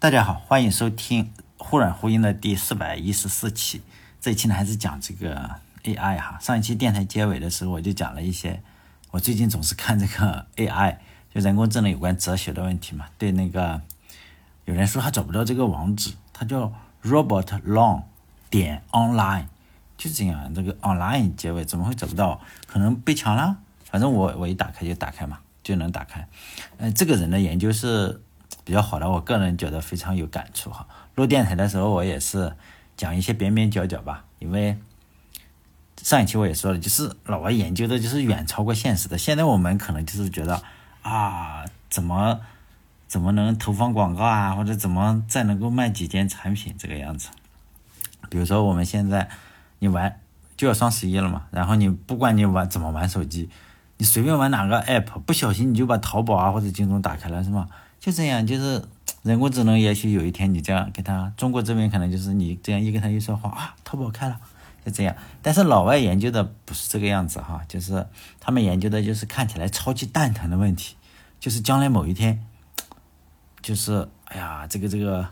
大家好，欢迎收听忽软忽硬的第四百一十四期。这一期呢，还是讲这个 AI 哈。上一期电台结尾的时候，我就讲了一些我最近总是看这个 AI，就人工智能有关哲学的问题嘛。对那个有人说他找不到这个网址，他叫 Robert Long 点 online，就这样，这个 online 结尾怎么会找不到？可能被抢了？反正我我一打开就打开嘛，就能打开。呃，这个人的研究是。比较好的，我个人觉得非常有感触哈。录电台的时候，我也是讲一些边边角角吧，因为上一期我也说了，就是老外研究的就是远超过现实的。现在我们可能就是觉得啊，怎么怎么能投放广告啊，或者怎么再能够卖几件产品这个样子。比如说我们现在你玩就要双十一了嘛，然后你不管你玩怎么玩手机，你随便玩哪个 app，不小心你就把淘宝啊或者京东打开了，是吗？就这样，就是 人工智能，也许有一天你这样给他，中国这边可能就是你这样一跟他一说话啊，淘宝开了，就这样。但是老外研究的不是这个样子哈，就是他们研究的就是看起来超级蛋疼的问题，就是将来某一天，就是哎呀，这个这个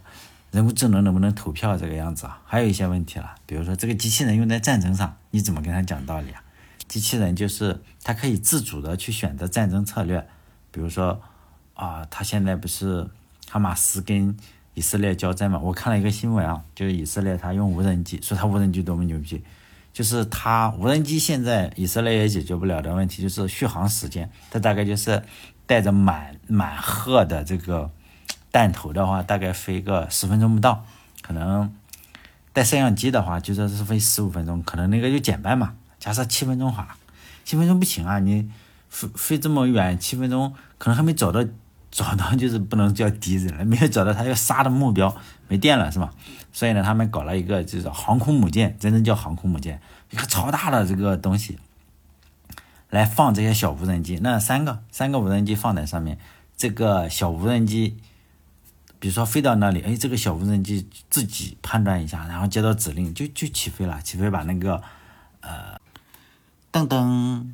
人工智能能不能投票这个样子啊？还有一些问题了，比如说这个机器人用在战争上，你怎么跟他讲道理啊？机器人就是它可以自主的去选择战争策略，比如说。啊，他现在不是哈马斯跟以色列交战嘛？我看了一个新闻啊，就是以色列他用无人机，说他无人机多么牛逼，就是他无人机现在以色列也解决不了的问题，就是续航时间。它大概就是带着满满荷的这个弹头的话，大概飞个十分钟不到，可能带摄像机的话，就说是飞十五分钟，可能那个就减半嘛。假设七分钟好了，七分钟不行啊，你飞飞这么远，七分钟可能还没找到。找到就是不能叫敌人了，没有找到他要杀的目标，没电了是吧？所以呢，他们搞了一个就是航空母舰，真正叫航空母舰，一个超大的这个东西，来放这些小无人机。那三个三个无人机放在上面，这个小无人机，比如说飞到那里，哎，这个小无人机自己判断一下，然后接到指令就就起飞了，起飞把那个呃，噔噔。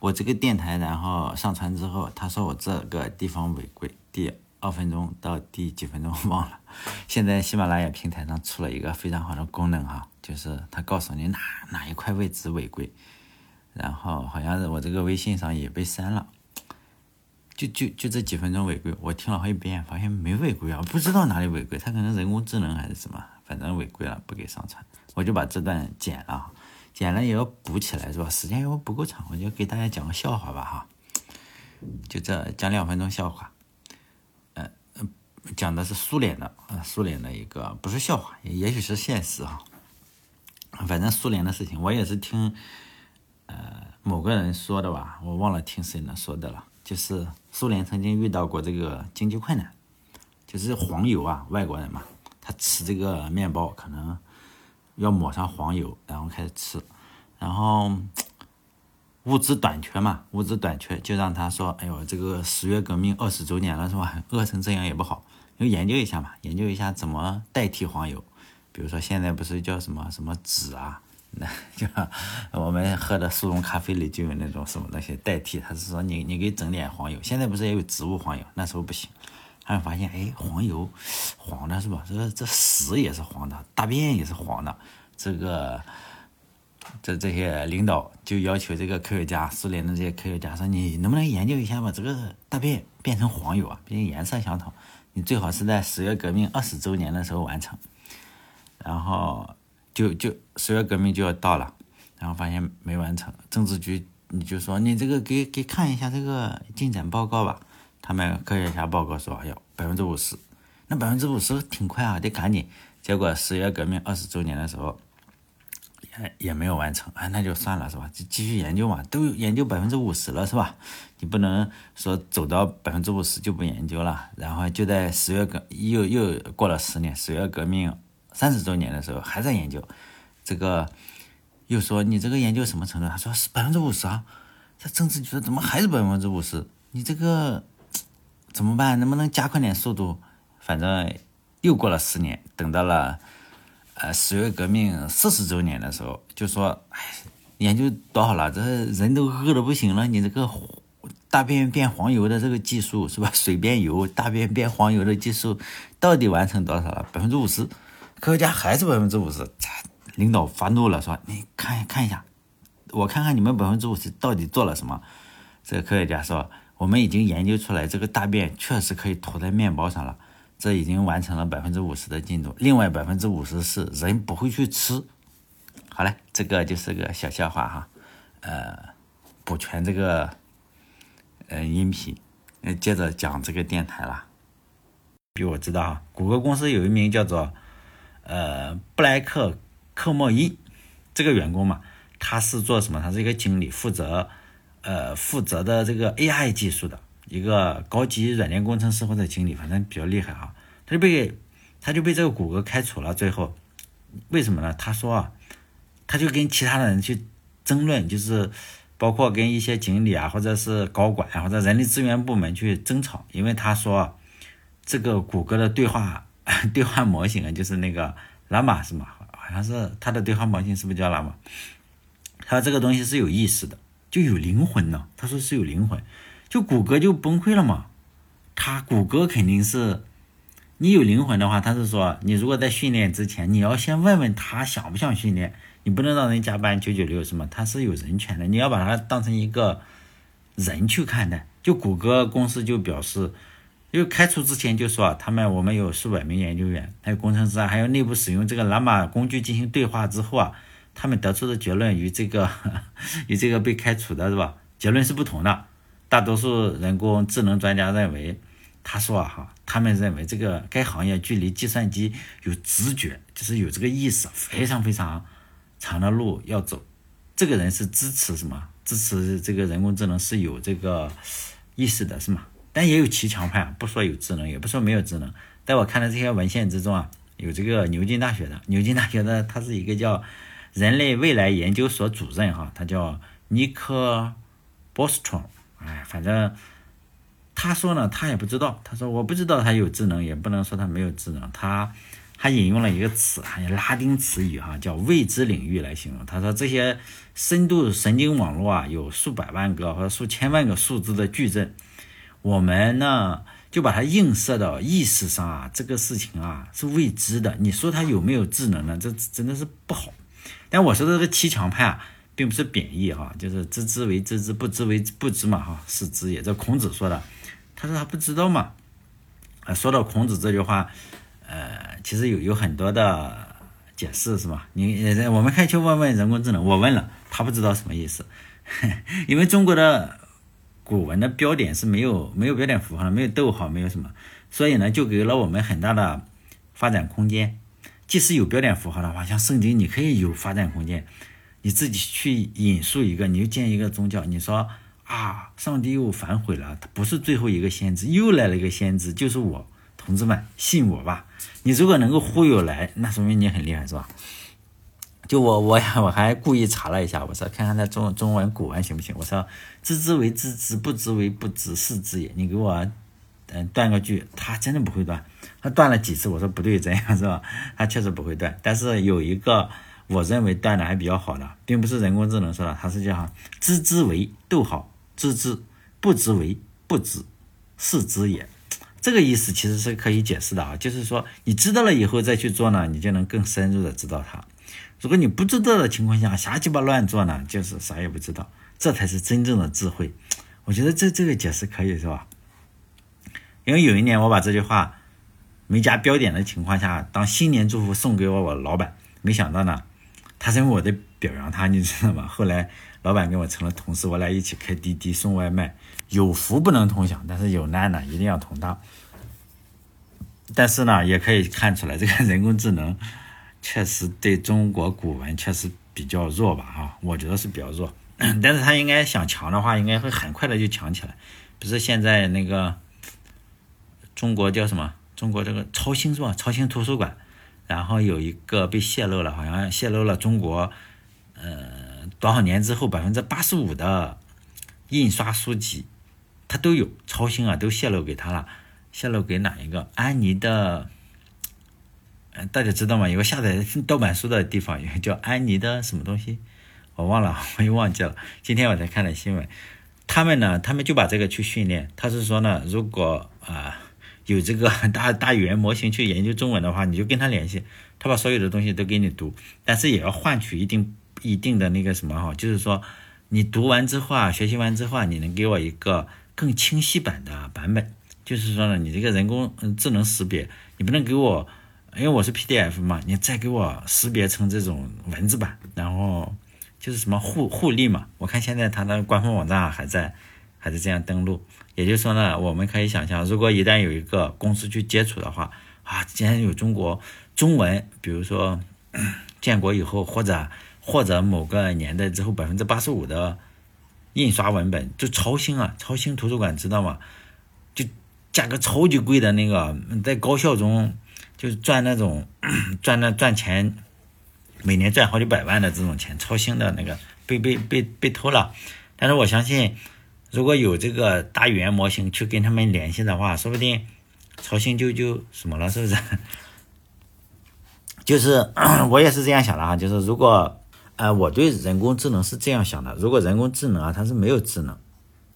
我这个电台，然后上传之后，他说我这个地方违规，第二分钟到第几分钟 忘了。现在喜马拉雅平台上出了一个非常好的功能哈，就是他告诉你哪哪一块位置违规，然后好像是我这个微信上也被删了，就就就这几分钟违规，我听了好几遍，发现没违规啊，不知道哪里违规，他可能人工智能还是什么，反正违规了不给上传，我就把这段剪了。剪了也要补起来是吧？时间又不够长，我就给大家讲个笑话吧哈。就这讲两分钟笑话，呃，讲的是苏联的，呃，苏联的一个不是笑话，也也许是现实哈。反正苏联的事情，我也是听呃某个人说的吧，我忘了听谁呢说的了。就是苏联曾经遇到过这个经济困难，就是黄油啊，外国人嘛，他吃这个面包可能。要抹上黄油，然后开始吃，然后物资短缺嘛，物资短缺就让他说：“哎呦，这个十月革命二十周年了是吧？饿成这样也不好，就研究一下嘛，研究一下怎么代替黄油。比如说现在不是叫什么什么纸啊，那 就我们喝的速溶咖啡里就有那种什么东西代替。他是说你你给整点黄油，现在不是也有植物黄油？那时候不行。”他发现，哎，黄油黄的是吧？这个这屎也是黄的，大便也是黄的。这个这这些领导就要求这个科学家，苏联的这些科学家说：“你能不能研究一下把这个大便变成黄油啊？毕竟颜色相同，你最好是在十月革命二十周年的时候完成。”然后就就十月革命就要到了，然后发现没完成，政治局你就说你这个给给看一下这个进展报告吧。他们科学家报告说：“哎呦，百分之五十，那百分之五十挺快啊，得赶紧。”结果十月革命二十周年的时候，也也没有完成，哎，那就算了，是吧？就继续研究嘛，都研究百分之五十了，是吧？你不能说走到百分之五十就不研究了。然后就在十月革又又过了十年，十月革命三十周年的时候还在研究，这个又说你这个研究什么程度？他说是百分之五十啊。这政治局怎么还是百分之五十？你这个。怎么办？能不能加快点速度？反正又过了十年，等到了呃十月革命四十周年的时候，就说，哎，研究多好了，这人都饿的不行了，你这个大便变黄油的这个技术是吧？水变油，大便变黄油的技术到底完成多少了？百分之五十，科学家还是百分之五十。领导发怒了，说：“你看看一下，我看看你们百分之五十到底做了什么。”这个科学家说：“我们已经研究出来，这个大便确实可以涂在面包上了，这已经完成了百分之五十的进度。另外百分之五十是人不会去吃。”好嘞，这个就是个小笑话哈，呃，补全这个呃音频，呃，接着讲这个电台了。比我知道哈，谷歌公司有一名叫做呃布莱克。科莫伊这个员工嘛，他是做什么？他是一个经理，负责呃负责的这个 AI 技术的一个高级软件工程师或者经理，反正比较厉害哈。他就被他就被这个谷歌开除了。最后为什么呢？他说啊，他就跟其他的人去争论，就是包括跟一些经理啊，或者是高管啊或者人力资源部门去争吵，因为他说这个谷歌的对话 对话模型啊，就是那个拉玛是吗？好像是他的对话模型是不是叫拉玛？他这个东西是有意识的，就有灵魂呢。他说是有灵魂，就谷歌就崩溃了嘛。他谷歌肯定是，你有灵魂的话，他是说你如果在训练之前，你要先问问他想不想训练，你不能让人加班九九六是吗？他是有人权的，你要把他当成一个人去看待。就谷歌公司就表示。因为开除之前就说他们我们有数百名研究员，还有工程师啊，还有内部使用这个蓝马工具进行对话之后啊，他们得出的结论与这个 与这个被开除的是吧？结论是不同的。大多数人工智能专家认为，他说啊哈，他们认为这个该行业距离计算机有直觉，就是有这个意识，非常非常长的路要走。这个人是支持什么？支持这个人工智能是有这个意识的，是吗？但也有骑墙派，不说有智能，也不说没有智能。在我看的这些文献之中啊，有这个牛津大学的，牛津大学的，他是一个叫人类未来研究所主任哈，他叫尼克波斯特。哎，反正他说呢，他也不知道。他说我不知道他有智能，也不能说他没有智能。他还引用了一个词，还有拉丁词语哈，叫未知领域来形容。他说这些深度神经网络啊，有数百万个或者数千万个数字的矩阵。我们呢，就把它映射到意识上啊，这个事情啊是未知的。你说它有没有智能呢？这真的是不好。但我说的这个七强派啊，并不是贬义哈，就是知之为知之，不知为不知嘛哈，是知也。这孔子说的，他说他不知道嘛。啊，说到孔子这句话，呃，其实有有很多的解释是吧？你我们可以去问问人工智能，我问了，他不知道什么意思，因为中国的。古文的标点是没有没有标点符号的，没有逗号，没有什么，所以呢，就给了我们很大的发展空间。即使有标点符号的话，像圣经，你可以有发展空间。你自己去引述一个，你就建一个宗教，你说啊，上帝又反悔了，他不是最后一个先知，又来了一个先知，就是我，同志们，信我吧。你如果能够忽悠来，那说明你很厉害，是吧？就我我我还故意查了一下，我说看看那中中文古文行不行？我说知之为知之，不知为不知，是知也。你给我嗯断个句，他真的不会断，他断了几次，我说不对，这样是吧？他确实不会断。但是有一个我认为断的还比较好的，并不是人工智能说的，它是叫知之为逗号知之，不知为不知，是知也。这个意思其实是可以解释的啊，就是说你知道了以后再去做呢，你就能更深入的知道它。如果你不知道的情况下瞎鸡巴乱做呢，就是啥也不知道，这才是真正的智慧。我觉得这这个解释可以是吧？因为有一年我把这句话没加标点的情况下当新年祝福送给我我老板，没想到呢，他认为我在表扬他，你知道吗？后来老板跟我成了同事，我俩一起开滴滴送外卖，有福不能同享，但是有难呢一定要同当。但是呢，也可以看出来这个人工智能。确实对中国古文确实比较弱吧，哈，我觉得是比较弱。但是他应该想强的话，应该会很快的就强起来。不是现在那个中国叫什么？中国这个超星是吧？超星图书馆，然后有一个被泄露了，好像泄露了中国，呃，多少年之后百分之八十五的印刷书籍，它都有超星啊，都泄露给他了。泄露给哪一个？安妮的。大家知道吗？有个下载盗版书的地方，有个叫安妮的什么东西，我忘了，我又忘记了。今天我才看的新闻，他们呢，他们就把这个去训练。他是说呢，如果啊有这个 大大语言模型去研究中文的话，你就跟他联系，他把所有的东西都给你读，但是也要换取一定一定的那个什么哈，就是说你读完之后啊，学习完之后啊，你能给我一个更清晰版的版本。就是说呢，你这个人工智能识别，你不能给我，因为我是 PDF 嘛，你再给我识别成这种文字版，然后就是什么互互利嘛。我看现在它的官方网站还在，还是这样登录。也就是说呢，我们可以想象，如果一旦有一个公司去接触的话，啊，既然有中国中文，比如说 建国以后，或者或者某个年代之后，百分之八十五的印刷文本就超星啊，超星图书馆知道吗？就价格超级贵的那个，在高校中就是赚那种 赚那赚钱，每年赚好几百万的这种钱，超新的那个被被被被偷了。但是我相信，如果有这个大语言模型去跟他们联系的话，说不定曹新就就什么了，是不是？就是 我也是这样想的哈，就是如果呃我对人工智能是这样想的，如果人工智能啊它是没有智能，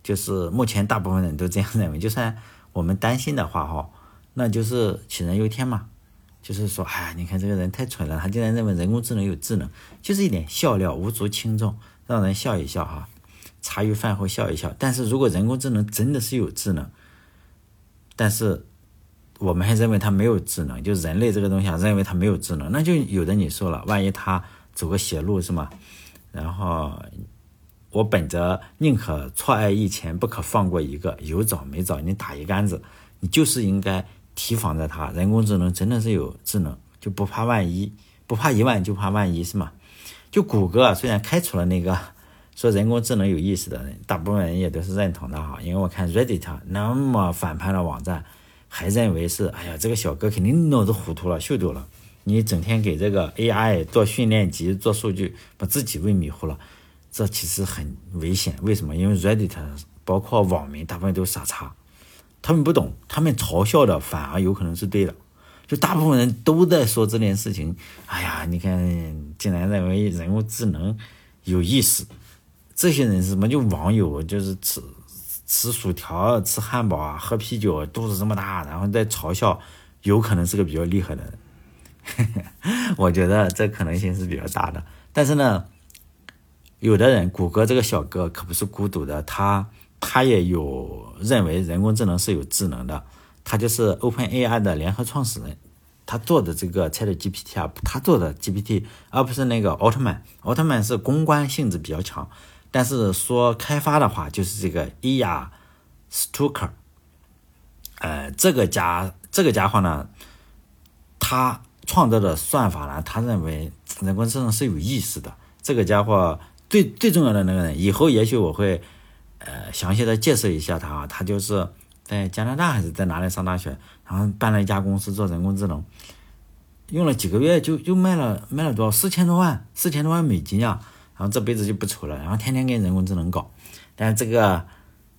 就是目前大部分人都这样认为，就算。我们担心的话，哈，那就是杞人忧天嘛。就是说，哎，你看这个人太蠢了，他竟然认为人工智能有智能，就是一点笑料，无足轻重，让人笑一笑哈。茶余饭后笑一笑。但是如果人工智能真的是有智能，但是我们还认为它没有智能，就人类这个东西啊，认为它没有智能，那就有的你说了，万一他走个邪路是吗？然后。我本着宁可错爱一千，不可放过一个，有找没找你打一竿子，你就是应该提防着它。人工智能真的是有智能，就不怕万一，不怕一万就怕万一，是吗？就谷歌虽然开除了那个说人工智能有意思的人，大部分人也都是认同的哈。因为我看 Reddit 那么反叛的网站，还认为是哎呀，这个小哥肯定脑子糊涂了，秀逗了。你整天给这个 AI 做训练集、做数据，把自己喂迷糊了。这其实很危险，为什么？因为 Reddit 包括网民大部分都傻叉，他们不懂，他们嘲笑的反而有可能是对的。就大部分人都在说这件事情，哎呀，你看，竟然认为人工智能有意思。这些人是什么？就网友，就是吃吃薯条、吃汉堡啊，喝啤酒，肚子这么大，然后在嘲笑，有可能是个比较厉害的人。我觉得这可能性是比较大的，但是呢。有的人，谷歌这个小哥可不是孤独的，他他也有认为人工智能是有智能的，他就是 OpenAI 的联合创始人，他做的这个 ChatGPT 啊，他做的 GPT，而不是那个奥特曼，奥特曼是公关性质比较强，但是说开发的话，就是这个伊亚斯图克，呃，这个家这个家伙呢，他创造的算法呢，他认为人工智能是有意识的，这个家伙。最最重要的那个人，以后也许我会，呃，详细的介绍一下他啊。他就是在加拿大还是在哪里上大学，然后办了一家公司做人工智能，用了几个月就就卖了卖了多少四千多万四千多万美金啊！然后这辈子就不愁了，然后天天跟人工智能搞。但这个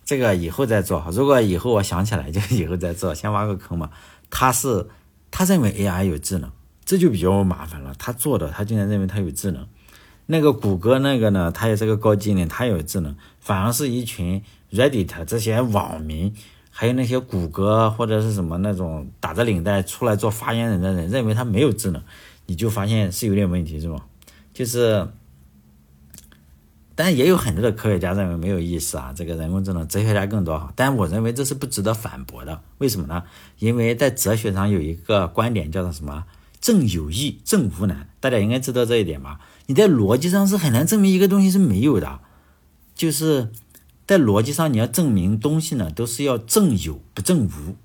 这个以后再做，如果以后我想起来就以后再做，先挖个坑嘛。他是他认为 AI 有智能，这就比较麻烦了。他做的他竟然认为他有智能。那个谷歌那个呢，他也是个高精灵，他有智能，反而是一群 Reddit 这些网民，还有那些谷歌或者是什么那种打着领带出来做发言人的人，认为他没有智能，你就发现是有点问题，是吧？就是，但也有很多的科学家认为没有意思啊，这个人工智能，哲学家更多哈。但我认为这是不值得反驳的，为什么呢？因为在哲学上有一个观点叫做什么？正有易，正无难，大家应该知道这一点吧？你在逻辑上是很难证明一个东西是没有的，就是在逻辑上你要证明东西呢，都是要正有不正无。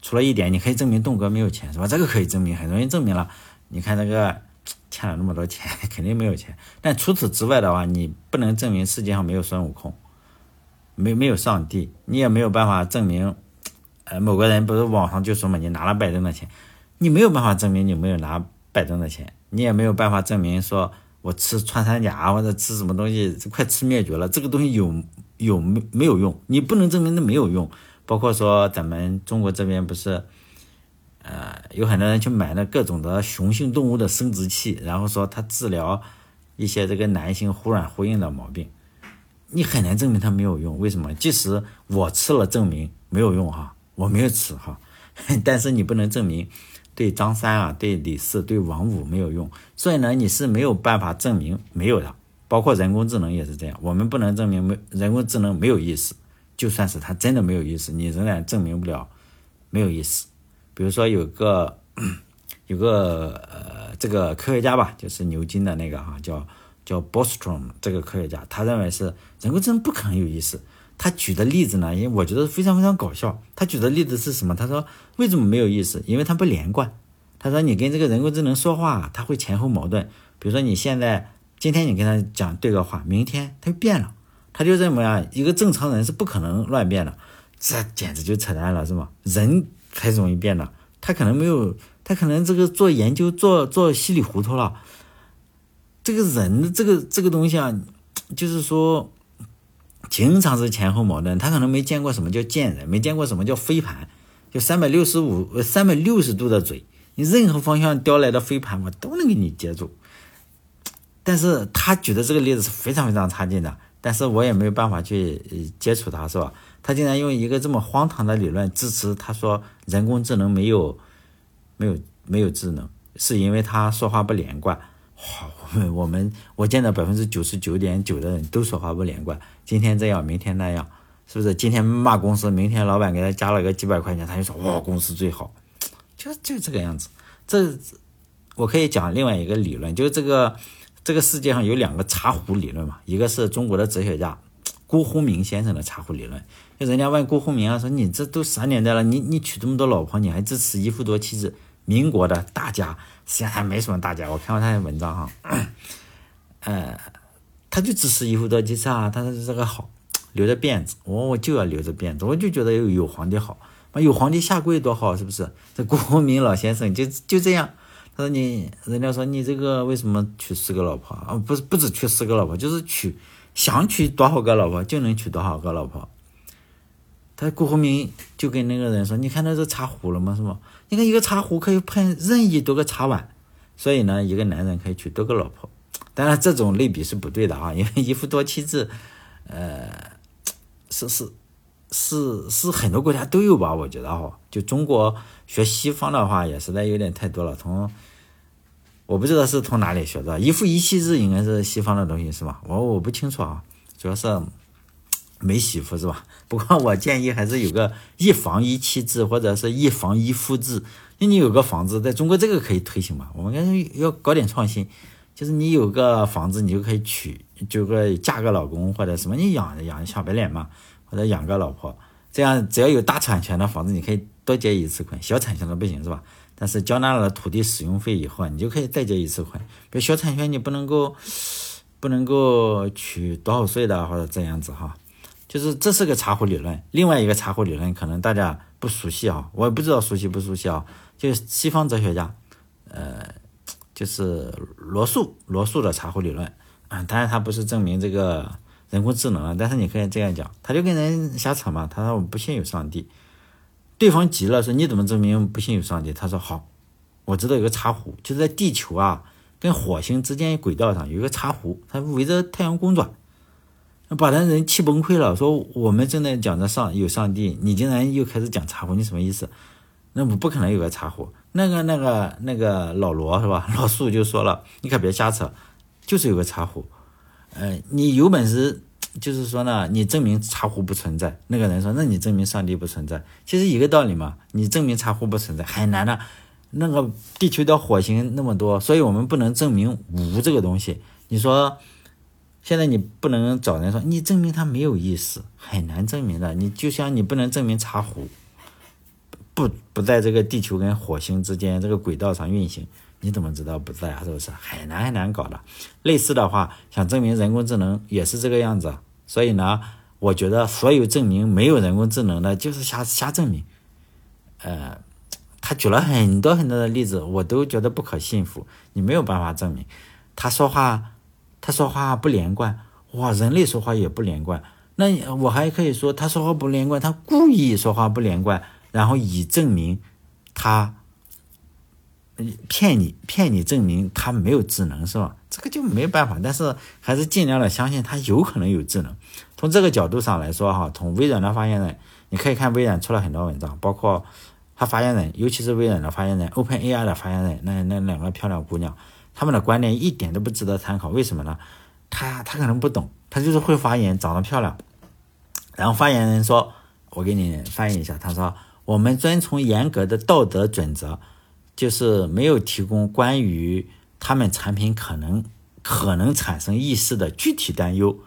除了一点，你可以证明栋哥没有钱，是吧？这个可以证明，很容易证明了。你看那个 欠了那么多钱，肯定没有钱。但除此之外的话，你不能证明世界上没有孙悟空，没没有上帝，你也没有办法证明，呃，某个人不是网上就说嘛，你拿了拜登的钱。你没有办法证明你没有拿拜登的钱，你也没有办法证明说我吃穿山甲或者吃什么东西快吃灭绝了，这个东西有有没没有用？你不能证明它没有用。包括说咱们中国这边不是，呃，有很多人去买那各种的雄性动物的生殖器，然后说它治疗一些这个男性忽软忽硬的毛病，你很难证明它没有用。为什么？即使我吃了，证明没有用哈，我没有吃哈，但是你不能证明对张三啊、对李四、对王五没有用。所以呢，你是没有办法证明没有的。包括人工智能也是这样，我们不能证明没人工智能没有意识。就算是它真的没有意识，你仍然证明不了没有意识。比如说有个 有个呃这个科学家吧，就是牛津的那个哈，叫叫 Bostrom 这个科学家，他认为是人工智能不可能有意识。他举的例子呢，因为我觉得非常非常搞笑。他举的例子是什么？他说为什么没有意识？因为它不连贯。他说你跟这个人工智能说话，他会前后矛盾。比如说你现在。今天你跟他讲对个话，明天他就变了，他就认为啊，一个正常人是不可能乱变的，这简直就扯淡了，是吧？人才容易变的，他可能没有，他可能这个做研究做做稀里糊涂了。这个人这个这个东西啊，就是说，经常是前后矛盾，他可能没见过什么叫见人，没见过什么叫飞盘，就三百六十五三百六十度的嘴，你任何方向叼来的飞盘，我都能给你接住。但是他举的这个例子是非常非常差劲的，但是我也没有办法去接触他，是吧？他竟然用一个这么荒唐的理论支持他说人工智能没有没有没有智能，是因为他说话不连贯。好，我们我见到百分之九十九点九的人都说话不连贯，今天这样，明天那样，是不是？今天骂公司，明天老板给他加了个几百块钱，他就说哇公司最好，就就这个样子。这我可以讲另外一个理论，就是这个。这个世界上有两个茶壶理论嘛，一个是中国的哲学家辜鸿铭先生的茶壶理论。就人家问辜鸿铭啊，说你这都啥年代了，你你娶这么多老婆，你还支持一夫多妻制？民国的大家实际上还没什么大家，我看过他的文章哈，呃，他就支持一夫多妻制啊，他说这个好，留着辫子，我我就要留着辫子，我就觉得有有皇帝好，有皇帝下跪多好，是不是？这辜鸿铭老先生就就这样。他说你，人家说你这个为什么娶四个老婆啊？不是不止娶四个老婆，就是娶想娶多少个老婆就能娶多少个老婆。他辜鸿铭就跟那个人说：“你看到这茶壶了吗？是吗？你看一个茶壶可以喷任意多个茶碗，所以呢，一个男人可以娶多个老婆。当然，这种类比是不对的啊，因为一夫多妻制，呃，是是是是很多国家都有吧？我觉得哈，就中国学西方的话，也实在有点太多了，从。我不知道是从哪里学的，一夫一妻制应该是西方的东西是吧？我我不清楚啊，主要是没媳妇是吧？不过我建议还是有个一房一妻制或者是一房一夫制，那你有个房子，在中国这个可以推行嘛？我们要搞点创新，就是你有个房子，你就可以娶，就个嫁个老公或者什么，你养养小白脸嘛，或者养个老婆，这样只要有大产权的房子，你可以多结一次婚，小产权的不行是吧？但是交纳了土地使用费以后，你就可以再结一次款。比如小产权，你不能够不能够取多少税的，或者这样子哈。就是这是个茶壶理论。另外一个茶壶理论可能大家不熟悉啊，我也不知道熟悉不熟悉啊。就是西方哲学家，呃，就是罗素罗素的茶壶理论啊。当然他不是证明这个人工智能啊，但是你可以这样讲，他就跟人瞎扯嘛。他说我不信有上帝。对方急了，说：“你怎么证明不信有上帝？”他说：“好，我知道有个茶壶，就是在地球啊跟火星之间轨道上有一个茶壶，它围着太阳公转，把那人气崩溃了。说我们正在讲着上有上帝，你竟然又开始讲茶壶，你什么意思？那不不可能有个茶壶。那个那个那个老罗是吧？老苏就说了，你可别瞎扯，就是有个茶壶。呃，你有本事。”就是说呢，你证明茶壶不存在，那个人说，那你证明上帝不存在，其实一个道理嘛。你证明茶壶不存在很难的，那个地球到火星那么多，所以我们不能证明无这个东西。你说现在你不能找人说你证明它没有意思，很难证明的。你就像你不能证明茶壶不不在这个地球跟火星之间这个轨道上运行。你怎么知道不在啊？是不是很难很难搞的？类似的话，想证明人工智能也是这个样子。所以呢，我觉得所有证明没有人工智能的，就是瞎瞎证明。呃，他举了很多很多的例子，我都觉得不可信服。你没有办法证明他说话，他说话不连贯。哇，人类说话也不连贯。那我还可以说他说话不连贯，他故意说话不连贯，然后以证明他。骗你，骗你，证明他没有智能是吧？这。个就没办法。但是还是尽量的相信它有可能有智能。从这个角度上来说哈，从微软的发言人，你可以看微软出了很多文章，包括他发言人，尤其是微软的发言人，OpenAI 的发言人，那那两个漂亮姑娘，他们的观点一点都不值得参考。为什么呢？他他可能不懂，他就是会发言，长得漂亮。然后发言人说：“我给你翻译一下。”他说：“我们遵从严格的道德准则，就是没有提供关于他们产品可能可能产生意识的具体担忧。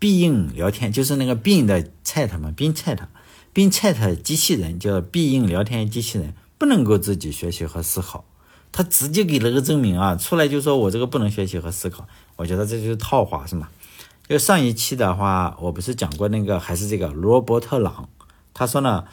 必应聊天就是那个 Bing 的 Chat 嘛，Bing Chat，Bing Chat 机器人叫必应聊天机器人，不能够自己学习和思考。他直接给了个证明啊，出来就说我这个不能学习和思考。我觉得这就是套话，是吗？”就上一期的话，我不是讲过那个，还是这个罗伯特朗，他说呢，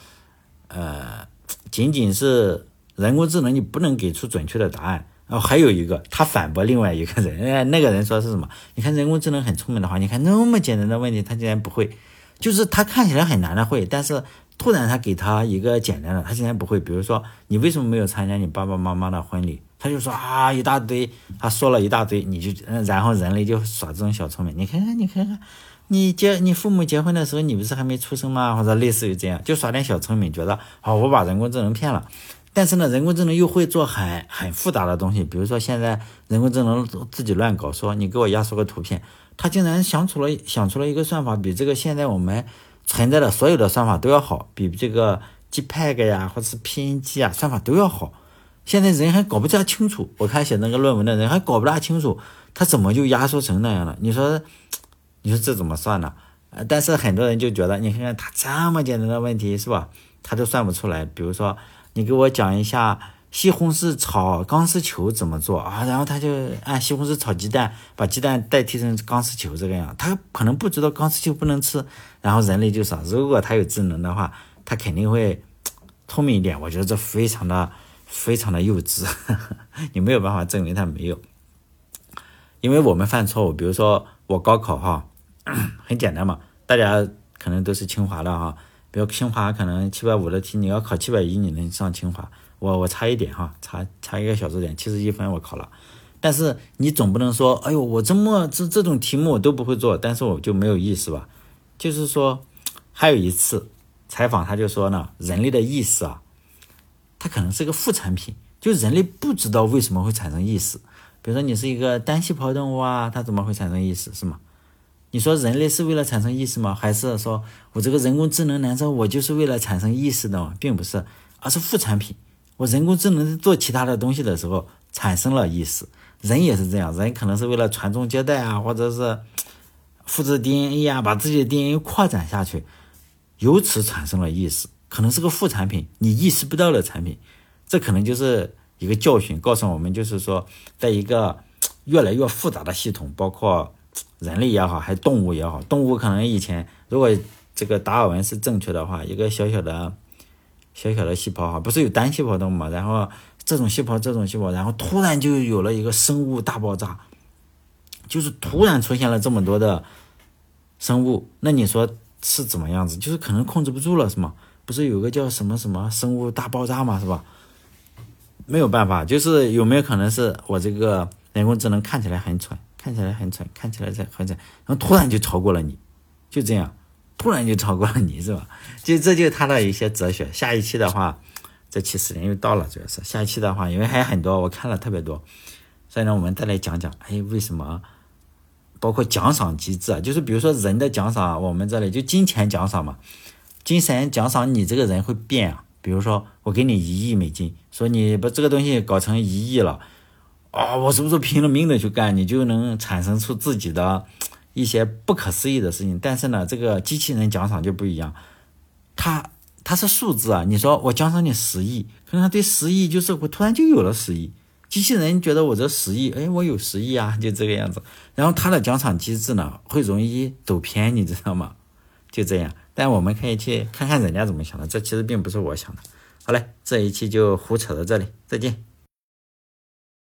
呃，仅仅是人工智能，你不能给出准确的答案。然后还有一个，他反驳另外一个人，哎，那个人说是什么？你看人工智能很聪明的话，你看那么简单的问题，他竟然不会，就是他看起来很难的会，但是突然他给他一个简单的，他竟然不会。比如说，你为什么没有参加你爸爸妈妈的婚礼？他就说啊，一大堆，他说了一大堆，你就，然后人类就耍这种小聪明。你看看，你看看，你结你父母结婚的时候，你不是还没出生吗？或者类似于这样，就耍点小聪明，觉得好，我把人工智能骗了。但是呢，人工智能又会做很很复杂的东西，比如说现在人工智能自己乱搞，说你给我压缩个图片，他竟然想出了想出了一个算法，比这个现在我们存在的所有的算法都要好，比这个 JPEG 呀或者是 PNG 啊算法都要好。现在人还搞不大清楚，我看写那个论文的人还搞不大清楚，他怎么就压缩成那样了？你说，你说这怎么算呢？呃，但是很多人就觉得，你看看他这么简单的问题是吧，他都算不出来。比如说，你给我讲一下西红柿炒钢丝球怎么做啊？然后他就按西红柿炒鸡蛋，把鸡蛋代替成钢丝球这个样。他可能不知道钢丝球不能吃，然后人类就说，如果他有智能的话，他肯定会聪明一点。我觉得这非常的。非常的幼稚，你没有办法证明他没有，因为我们犯错误，比如说我高考哈，很简单嘛，大家可能都是清华的哈，比如清华可能七百五的题，你要考七百一，你能上清华，我我差一点哈，差差一个小数点，七十一分我考了，但是你总不能说，哎呦，我这么这这种题目我都不会做，但是我就没有意识吧？就是说，还有一次采访，他就说呢，人类的意识啊。它可能是个副产品，就人类不知道为什么会产生意识。比如说，你是一个单细胞动物啊，它怎么会产生意识，是吗？你说人类是为了产生意识吗？还是说我这个人工智能难道我就是为了产生意识的吗？并不是，而是副产品。我人工智能做其他的东西的时候产生了意识，人也是这样，人可能是为了传宗接代啊，或者是复制 DNA 啊，把自己的 DNA 扩展下去，由此产生了意识。可能是个副产品，你意识不到的产品，这可能就是一个教训，告诉我们，就是说，在一个越来越复杂的系统，包括人类也好，还动物也好，动物可能以前如果这个达尔文是正确的话，一个小小的、小小的细胞哈，不是有单细胞动物嘛？然后这种细胞、这种细胞，然后突然就有了一个生物大爆炸，就是突然出现了这么多的生物，那你说是怎么样子？就是可能控制不住了，是吗？不是有个叫什么什么生物大爆炸吗？是吧？没有办法，就是有没有可能是我这个人工智能看起来很蠢，看起来很蠢，看起来在很蠢，然后突然就超过了你，就这样，突然就超过了你，是吧？就这就是他的一些哲学。下一期的话，这期时间又到了，主要是下一期的话，因为还有很多，我看了特别多，所以呢，我们再来讲讲，哎，为什么？包括奖赏机制啊，就是比如说人的奖赏，我们这里就金钱奖赏嘛。精神奖赏你这个人会变啊，比如说我给你一亿美金，说你把这个东西搞成一亿了，啊，我是不是拼了命的去干，你就能产生出自己的一些不可思议的事情？但是呢，这个机器人奖赏就不一样，它它是数字啊，你说我奖赏你十亿，可能他对十亿就是我突然就有了十亿，机器人觉得我这十亿，哎，我有十亿啊，就这个样子。然后它的奖赏机制呢，会容易走偏，你知道吗？就这样。但我们可以去看看人家怎么想的，这其实并不是我想的。好嘞，这一期就胡扯到这里，再见。